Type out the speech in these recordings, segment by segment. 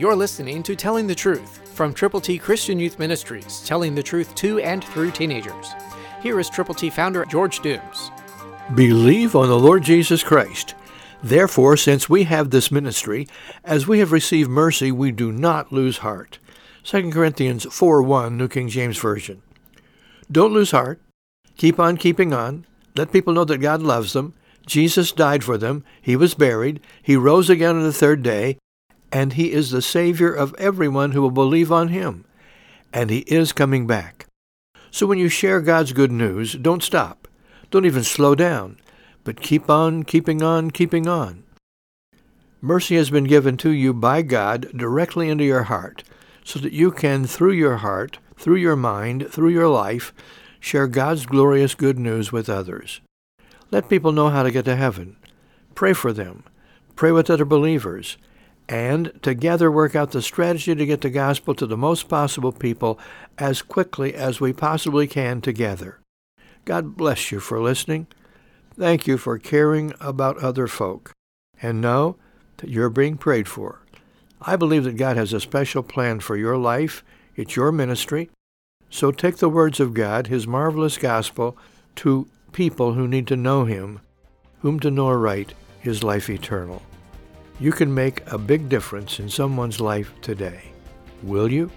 You're listening to Telling the Truth from Triple T Christian Youth Ministries, telling the truth to and through teenagers. Here is Triple T founder George Dooms. Believe on the Lord Jesus Christ. Therefore, since we have this ministry, as we have received mercy, we do not lose heart. 2 Corinthians 4 1, New King James Version. Don't lose heart. Keep on keeping on. Let people know that God loves them. Jesus died for them. He was buried. He rose again on the third day. And he is the Savior of everyone who will believe on him. And he is coming back. So when you share God's good news, don't stop. Don't even slow down, but keep on keeping on keeping on. Mercy has been given to you by God directly into your heart, so that you can, through your heart, through your mind, through your life, share God's glorious good news with others. Let people know how to get to heaven. Pray for them. Pray with other believers. And together work out the strategy to get the gospel to the most possible people as quickly as we possibly can together. God bless you for listening. Thank you for caring about other folk. And know that you're being prayed for. I believe that God has a special plan for your life. It's your ministry. So take the words of God, His marvelous gospel, to people who need to know Him. Whom to know aright is life eternal. You can make a big difference in someone's life today. Will you?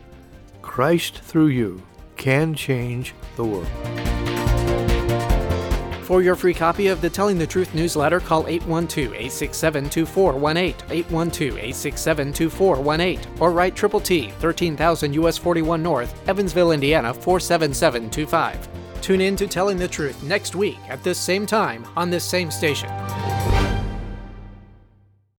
Christ through you can change the world. For your free copy of the Telling the Truth newsletter, call 812-867-2418, 812-867-2418, or write Triple T, 13000 US 41 North, Evansville, Indiana 47725. Tune in to Telling the Truth next week at this same time on this same station.